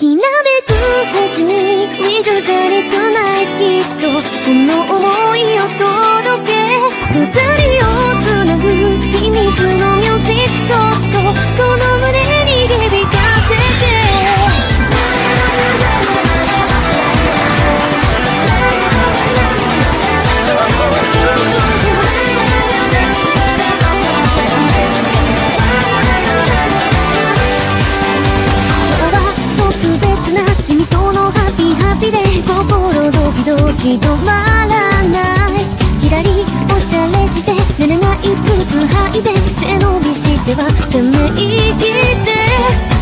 きらめに虹されたないきっとこの想いをき止まらない。左おしゃれして寝れないブーツ履いて背伸びしてはため息で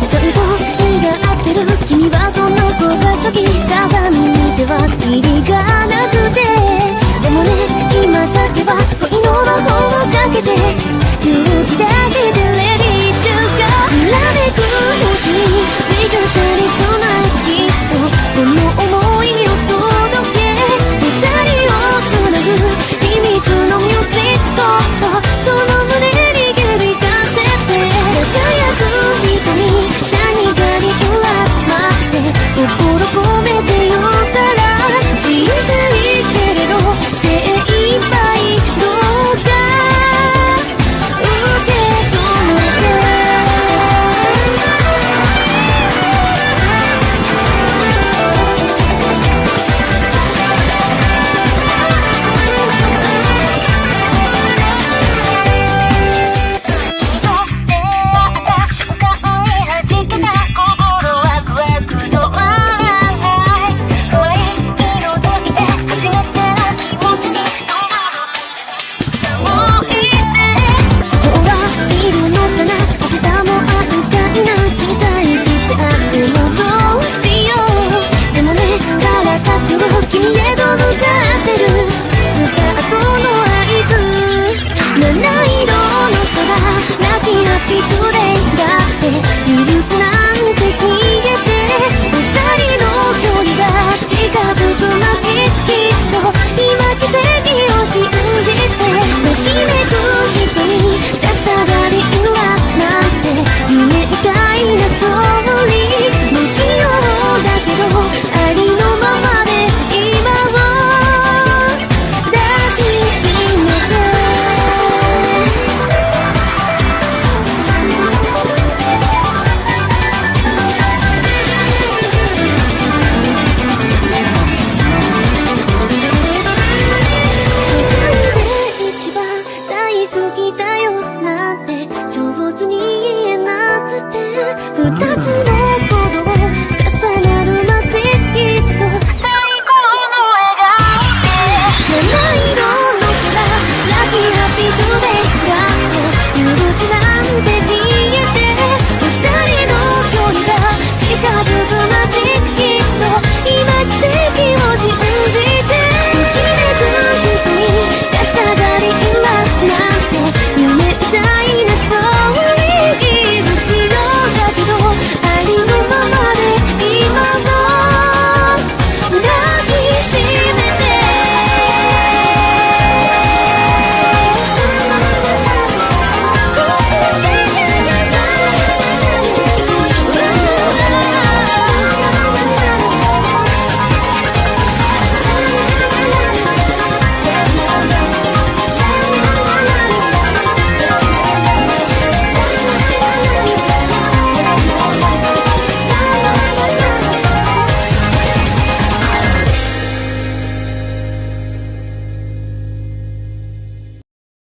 ちゃんと目が合ってる。君はこの子が先き鏡見てはキリが。 나 大自。